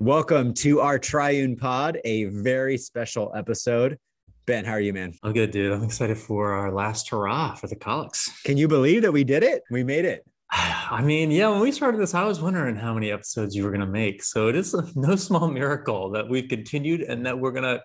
Welcome to our Triune Pod, a very special episode. Ben, how are you, man? I'm good, dude. I'm excited for our last hurrah for the Collects. Can you believe that we did it? We made it. I mean, yeah, when we started this, I was wondering how many episodes you were going to make. So it is no small miracle that we've continued and that we're going to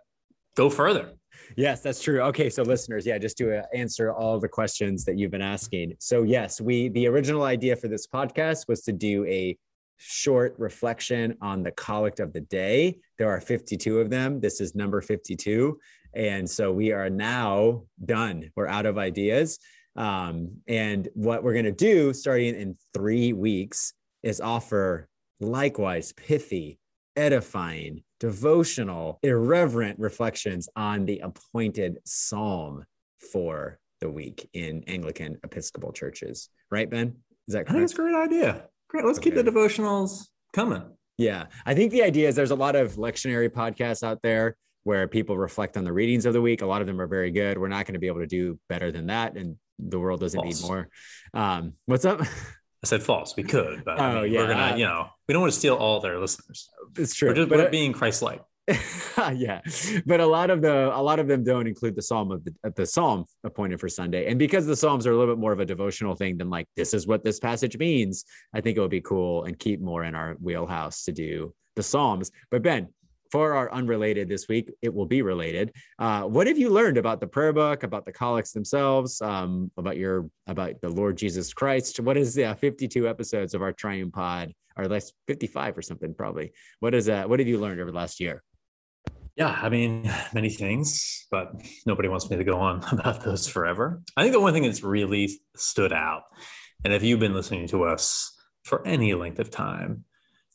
go further. Yes, that's true. Okay, so listeners, yeah, just to uh, answer all the questions that you've been asking. So yes, we the original idea for this podcast was to do a short reflection on the collect of the day. There are 52 of them. This is number 52. And so we are now done. We're out of ideas. Um, and what we're going to do starting in three weeks is offer likewise pithy, edifying, devotional, irreverent reflections on the appointed psalm for the week in Anglican Episcopal churches. Right, Ben? Is that correct? I think it's a great idea. Great. Let's okay. keep the devotionals coming. Yeah. I think the idea is there's a lot of lectionary podcasts out there where people reflect on the readings of the week. A lot of them are very good. We're not going to be able to do better than that. And the world doesn't false. need more. Um, what's up? I said false. We could, but oh, I mean, yeah. we're gonna, you know, we don't want to steal all their listeners. It's true. We're just but, we're being Christ-like. yeah, but a lot of the a lot of them don't include the psalm of the, the psalm appointed for Sunday, and because the psalms are a little bit more of a devotional thing than like this is what this passage means. I think it would be cool and keep more in our wheelhouse to do the psalms. But Ben, for our unrelated this week, it will be related. Uh, what have you learned about the prayer book, about the collects themselves, um, about your about the Lord Jesus Christ? What is the uh, 52 episodes of our Triune Pod, or less 55 or something probably? What is that? What have you learned over the last year? Yeah, I mean, many things, but nobody wants me to go on about those forever. I think the one thing that's really stood out, and if you've been listening to us for any length of time,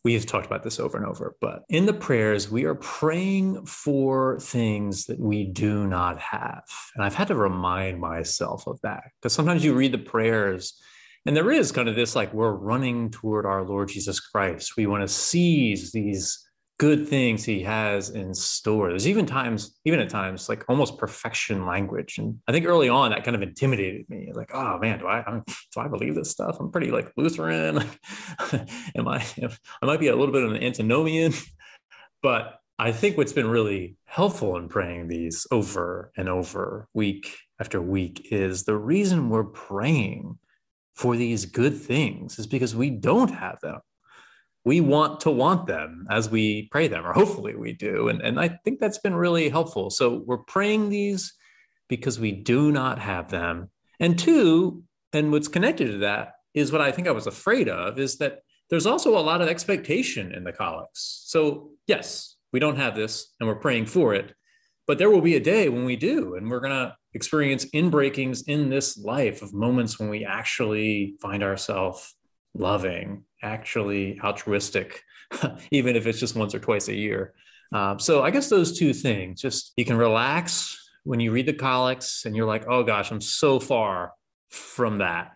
we've talked about this over and over, but in the prayers, we are praying for things that we do not have. And I've had to remind myself of that because sometimes you read the prayers and there is kind of this like we're running toward our Lord Jesus Christ. We want to seize these good things he has in store. There's even times, even at times, like almost perfection language. And I think early on that kind of intimidated me. Like, oh man, do I I'm, do I believe this stuff? I'm pretty like Lutheran. Am I? I might be a little bit of an antinomian, but I think what's been really helpful in praying these over and over, week after week, is the reason we're praying for these good things is because we don't have them we want to want them as we pray them, or hopefully we do. And, and I think that's been really helpful. So we're praying these because we do not have them. And two, and what's connected to that is what I think I was afraid of is that there's also a lot of expectation in the collects. So, yes, we don't have this and we're praying for it, but there will be a day when we do, and we're going to experience inbreakings in this life of moments when we actually find ourselves loving, actually altruistic, even if it's just once or twice a year. Um, so I guess those two things just you can relax when you read the collects and you're like, oh gosh, I'm so far from that.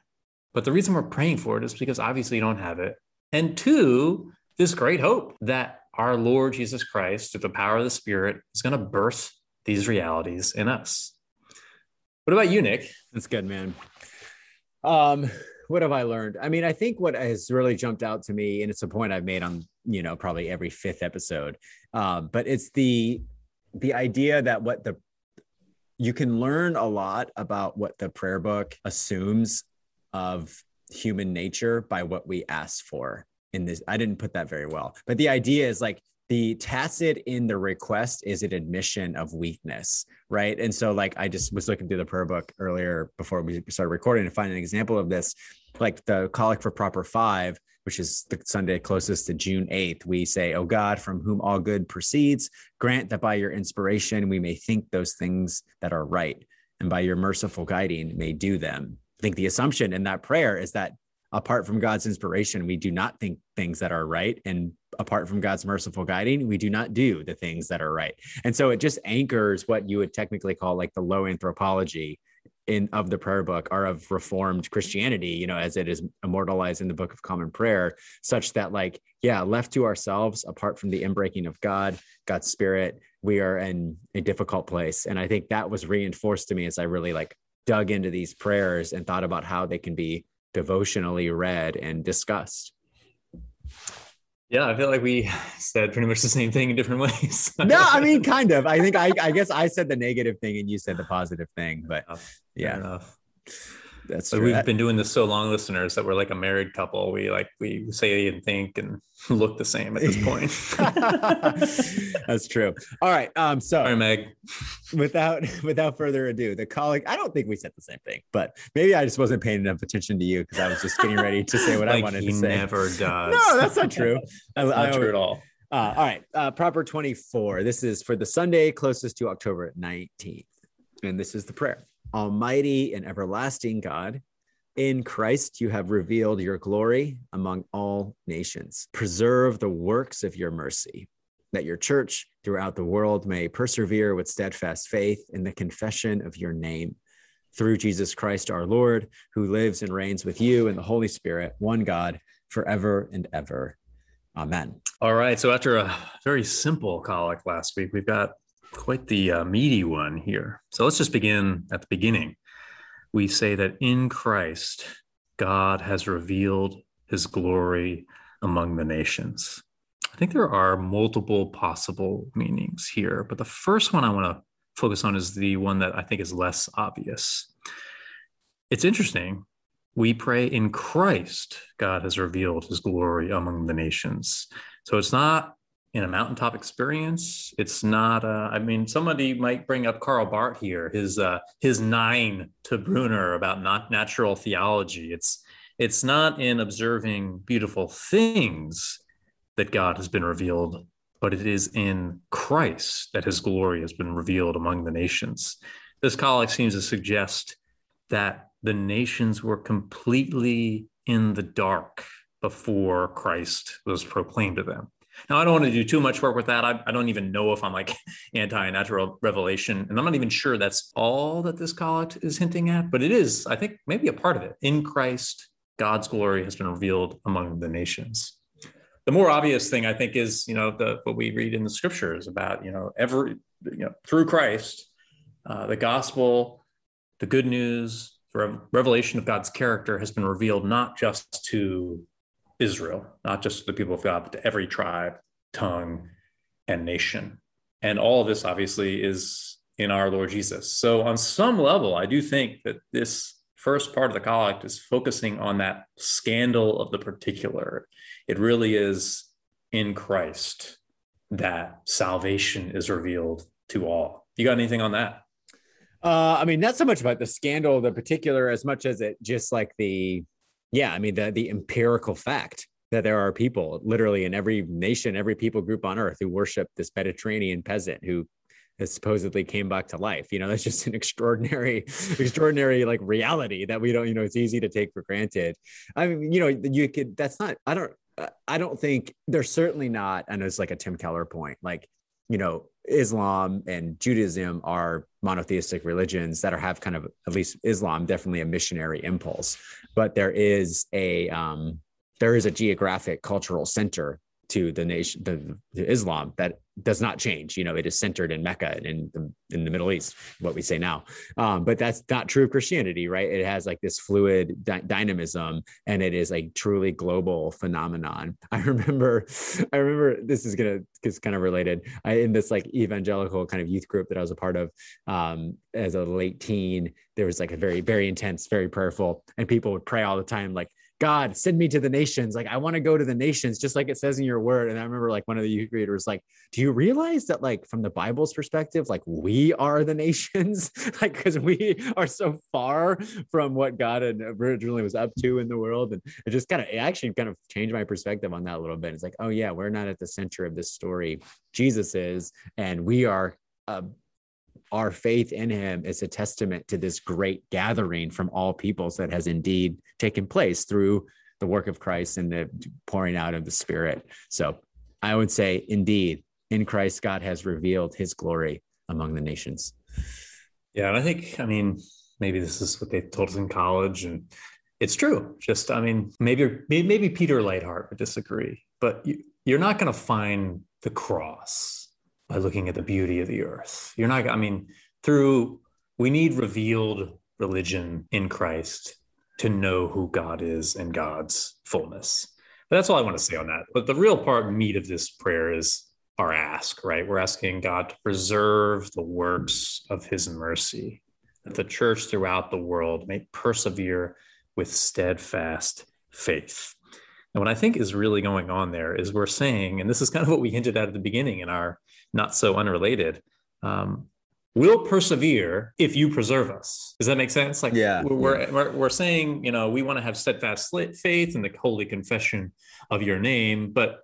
But the reason we're praying for it is because obviously you don't have it. And two, this great hope that our Lord Jesus Christ, through the power of the Spirit, is going to birth these realities in us. What about you, Nick? That's good, man. Um, what have I learned? I mean, I think what has really jumped out to me, and it's a point I've made on you know probably every fifth episode, um, but it's the the idea that what the you can learn a lot about what the prayer book assumes of human nature by what we ask for in this. I didn't put that very well, but the idea is like the tacit in the request is an admission of weakness, right? And so, like, I just was looking through the prayer book earlier before we started recording to find an example of this. Like the collect for Proper Five, which is the Sunday closest to June 8th, we say, Oh God, from whom all good proceeds, grant that by your inspiration we may think those things that are right, and by your merciful guiding may do them I think the assumption in that prayer is that apart from God's inspiration, we do not think things that are right. And apart from God's merciful guiding, we do not do the things that are right. And so it just anchors what you would technically call like the low anthropology in of the prayer book or of reformed christianity you know as it is immortalized in the book of common prayer such that like yeah left to ourselves apart from the inbreaking of god god's spirit we are in a difficult place and i think that was reinforced to me as i really like dug into these prayers and thought about how they can be devotionally read and discussed yeah, I feel like we said pretty much the same thing in different ways. no, I mean, kind of. I think I, I guess I said the negative thing and you said the positive thing, but oh, yeah. That's true. we've been doing this so long, listeners, that we're like a married couple. We like we say and think and look the same at this point. That's true. All right. Um. So, Sorry, Meg. Without without further ado, the collect. I don't think we said the same thing, but maybe I just wasn't paying enough attention to you because I was just getting ready to say what like I wanted to say. Never does. No, that's not true. that's not I, true at all. Uh, all right. Uh, proper 24. This is for the Sunday closest to October 19th. And this is the prayer. Almighty and everlasting God, in Christ you have revealed your glory among all nations. Preserve the works of your mercy, that your church throughout the world may persevere with steadfast faith in the confession of your name. Through Jesus Christ our Lord, who lives and reigns with you in the Holy Spirit, one God, forever and ever. Amen. All right. So after a very simple collect last week, we've got quite the uh, meaty one here. So let's just begin at the beginning. We say that in Christ, God has revealed his glory among the nations. I think there are multiple possible meanings here, but the first one I want to focus on is the one that I think is less obvious. It's interesting. We pray in Christ, God has revealed his glory among the nations. So it's not in a mountaintop experience. It's not. Uh, I mean, somebody might bring up Karl Barth here, his uh, his Nein to Brunner about not natural theology. It's it's not in observing beautiful things that God has been revealed, but it is in Christ that His glory has been revealed among the nations. This collect seems to suggest that the nations were completely in the dark before Christ was proclaimed to them now, I don't want to do too much work with that. I, I don't even know if I'm like anti natural revelation. And I'm not even sure that's all that this collect is hinting at, but it is, I think, maybe a part of it. In Christ, God's glory has been revealed among the nations. The more obvious thing, I think, is, you know, the what we read in the scriptures about, you know, every, you know, through Christ, uh, the gospel, the good news, the revelation of God's character has been revealed not just to Israel, not just the people of God, but to every tribe, tongue, and nation. And all of this obviously is in our Lord Jesus. So, on some level, I do think that this first part of the collect is focusing on that scandal of the particular. It really is in Christ that salvation is revealed to all. You got anything on that? Uh, I mean, not so much about the scandal, of the particular, as much as it just like the yeah, I mean the the empirical fact that there are people literally in every nation, every people group on earth who worship this Mediterranean peasant who has supposedly came back to life. You know, that's just an extraordinary, extraordinary like reality that we don't, you know, it's easy to take for granted. I mean, you know, you could, that's not, I don't, I don't think there's certainly not, and it's like a Tim Keller point, like, you know, Islam and Judaism are monotheistic religions that are have kind of at least Islam definitely a missionary impulse, but there is a um, there is a geographic cultural center to the nation the, Islam that does not change. You know, it is centered in Mecca and in the in the Middle East, what we say now. Um, but that's not true of Christianity, right? It has like this fluid dy- dynamism, and it is a truly global phenomenon. I remember, I remember this is gonna is kind of related. I in this like evangelical kind of youth group that I was a part of um, as a late teen. There was like a very very intense, very prayerful, and people would pray all the time, like God, send me to the nations. Like, I want to go to the nations, just like it says in your word. And I remember like one of the youth readers, like, do you realize that, like, from the Bible's perspective, like we are the nations? like, because we are so far from what God originally was up to in the world. And it just kind of, it actually kind of changed my perspective on that a little bit. It's like, oh, yeah, we're not at the center of this story. Jesus is, and we are. Uh, our faith in him is a testament to this great gathering from all peoples that has indeed taken place through the work of Christ and the pouring out of the Spirit. So I would say, indeed, in Christ, God has revealed his glory among the nations. Yeah. And I think, I mean, maybe this is what they told us in college and it's true. Just, I mean, maybe, maybe Peter Leithart would disagree, but you, you're not going to find the cross by looking at the beauty of the earth. You're not, I mean, through, we need revealed religion in Christ to know who God is and God's fullness. But that's all I want to say on that. But the real part, meat of this prayer is our ask, right? We're asking God to preserve the works of his mercy, that the church throughout the world may persevere with steadfast faith. And what I think is really going on there is we're saying, and this is kind of what we hinted at at the beginning in our not so unrelated, um, we'll persevere if you preserve us. Does that make sense? Like, yeah, we're, yeah. We're, we're saying, you know, we want to have steadfast faith in the holy confession of your name, but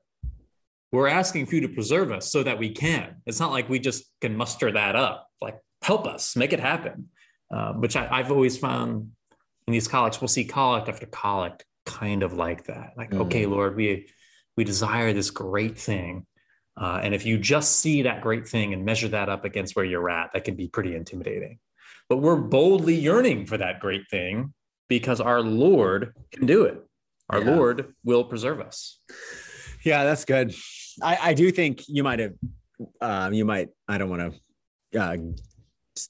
we're asking for you to preserve us so that we can. It's not like we just can muster that up. Like, help us, make it happen. Uh, which I, I've always found in these collects, we'll see collect after collect kind of like that. Like, mm. okay, Lord, we we desire this great thing. Uh, and if you just see that great thing and measure that up against where you're at, that can be pretty intimidating. But we're boldly yearning for that great thing because our Lord can do it. Our yeah. Lord will preserve us. Yeah, that's good. I, I do think you might have, uh, you might, I don't want to uh,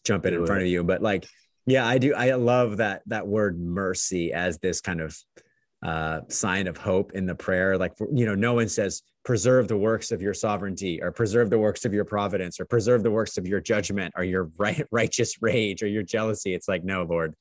jump in in front of you, but like, yeah, I do. I love that, that word mercy as this kind of uh, sign of hope in the prayer. Like, you know, no one says, preserve the works of your sovereignty or preserve the works of your providence or preserve the works of your judgment or your right, righteous rage or your jealousy. It's like, no, Lord,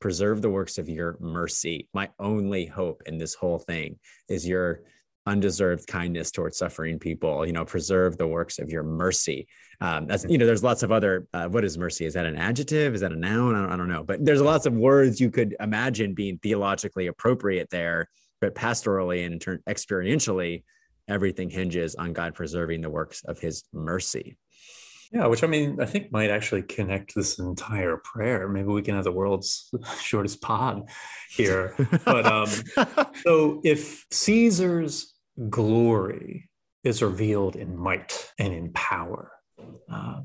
preserve the works of your mercy. My only hope in this whole thing is your undeserved kindness towards suffering people. You know preserve the works of your mercy. Um, that's you know there's lots of other uh, what is mercy? Is that an adjective? Is that a noun? I don't, I don't know. But there's lots of words you could imagine being theologically appropriate there but pastorally and experientially everything hinges on god preserving the works of his mercy yeah, which I mean, I think might actually connect this entire prayer. Maybe we can have the world's shortest pod here. But um, so if Caesar's glory is revealed in might and in power. Uh,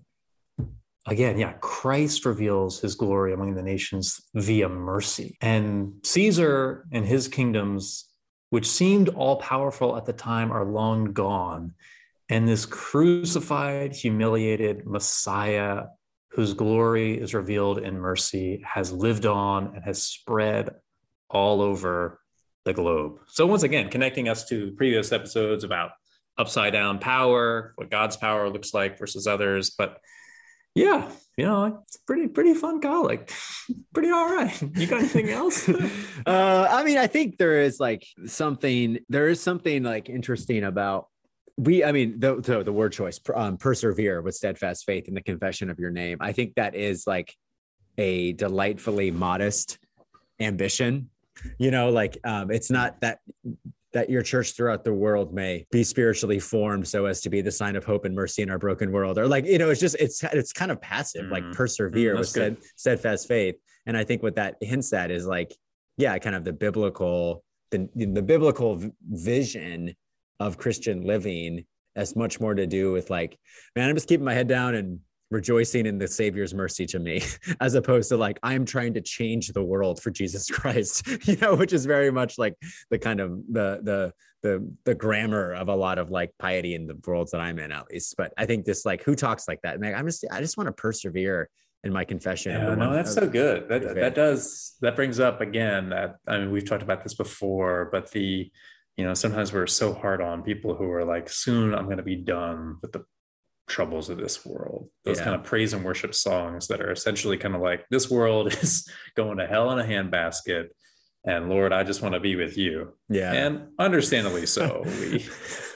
again, yeah, Christ reveals his glory among the nations via mercy. And Caesar and his kingdoms, which seemed all powerful at the time, are long gone. And this crucified, humiliated Messiah, whose glory is revealed in mercy, has lived on and has spread all over the globe. So, once again, connecting us to previous episodes about upside down power, what God's power looks like versus others. But yeah, you know, it's pretty, pretty fun collect. pretty all right. You got anything else? uh, I mean, I think there is like something, there is something like interesting about we i mean the, the, the word choice um, persevere with steadfast faith in the confession of your name i think that is like a delightfully modest ambition you know like um, it's not that that your church throughout the world may be spiritually formed so as to be the sign of hope and mercy in our broken world. Or like you know it's just it's it's kind of passive mm like mm-hmm. persevere mm with stead, steadfast faith. And i think what that hints at is like yeah kind of the biblical the, the biblical vision of christian living has much more to do with like man i'm just keeping my head down and rejoicing in the savior's mercy to me as opposed to like i'm trying to change the world for jesus christ you know which is very much like the kind of the the the the grammar of a lot of like piety in the worlds that i'm in at least. But i think this like who talks like that? Man i'm just i just want to persevere in my confession yeah, no that's so good. That that does that brings up again that i mean we've talked about this before but the you know sometimes we're so hard on people who are like soon i'm going to be done with the troubles of this world. Those yeah. kind of praise and worship songs that are essentially kind of like this world is going to hell in a handbasket and lord i just want to be with you. Yeah. And understandably so.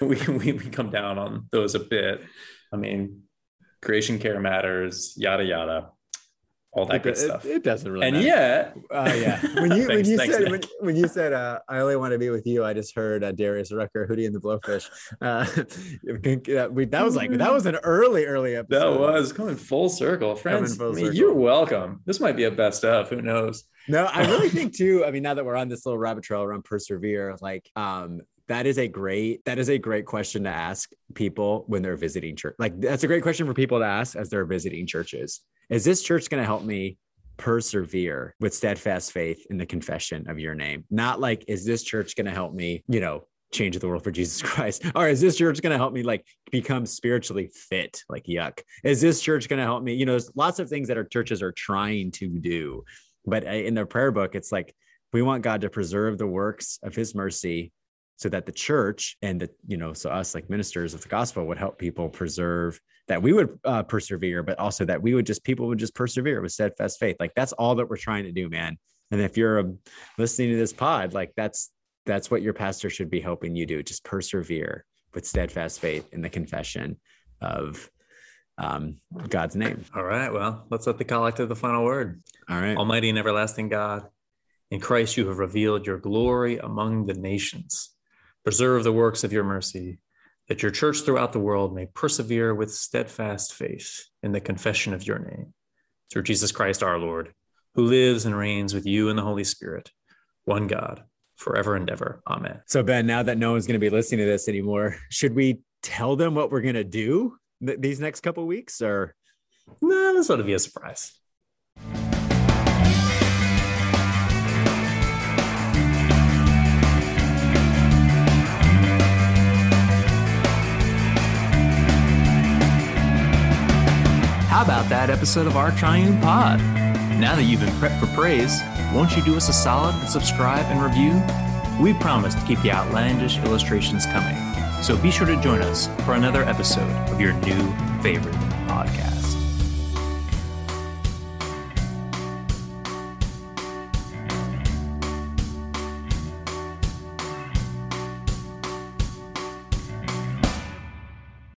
We, we we we come down on those a bit. I mean creation care matters yada yada all that it, good it- stuff. It, doesn't really. and matter. yet, Uh, yeah. When you when you thanks, said when, when you said uh, I only want to be with you, I just heard uh, Darius Rucker, Hootie and the Blowfish. Uh, that, we, that was like that was an early early episode. that was coming full circle, friends. full I mean, circle. You're welcome. This might be a best of. Who knows? No, I really think too. I mean, now that we're on this little rabbit trail around persevere, like um, that is a great that is a great question to ask people when they're visiting church. Like that's a great question for people to ask as they're visiting churches. Is this church going to help me persevere with steadfast faith in the confession of your name? Not like is this church going to help me, you know, change the world for Jesus Christ? Or is this church going to help me like become spiritually fit? Like yuck. Is this church going to help me? You know, there's lots of things that our churches are trying to do but uh, in the prayer book it's like we want god to preserve the works of his mercy so that the church and the you know so us like ministers of the gospel would help people preserve that we would uh, persevere but also that we would just people would just persevere with steadfast faith like that's all that we're trying to do man and if you're um, listening to this pod like that's that's what your pastor should be helping you do just persevere with steadfast faith in the confession of um, god's name All right. Well, let's let the collect have the final word. all right Almighty and everlasting God, in Christ you have revealed your glory among the nations. Preserve the works of your mercy, that your church throughout the world may persevere with steadfast faith in the confession of your name. Through Jesus Christ our Lord, who lives and reigns with you in the Holy Spirit, one God, forever and ever. Amen. So Ben, now that no one's going to be listening to this anymore, should we tell them what we're going to do th- these next couple weeks, or No, this ought to be a surprise. How about that episode of Our Triune Pod? Now that you've been prepped for praise, won't you do us a solid and subscribe and review? We promise to keep the outlandish illustrations coming. So be sure to join us for another episode of your new favorite podcast.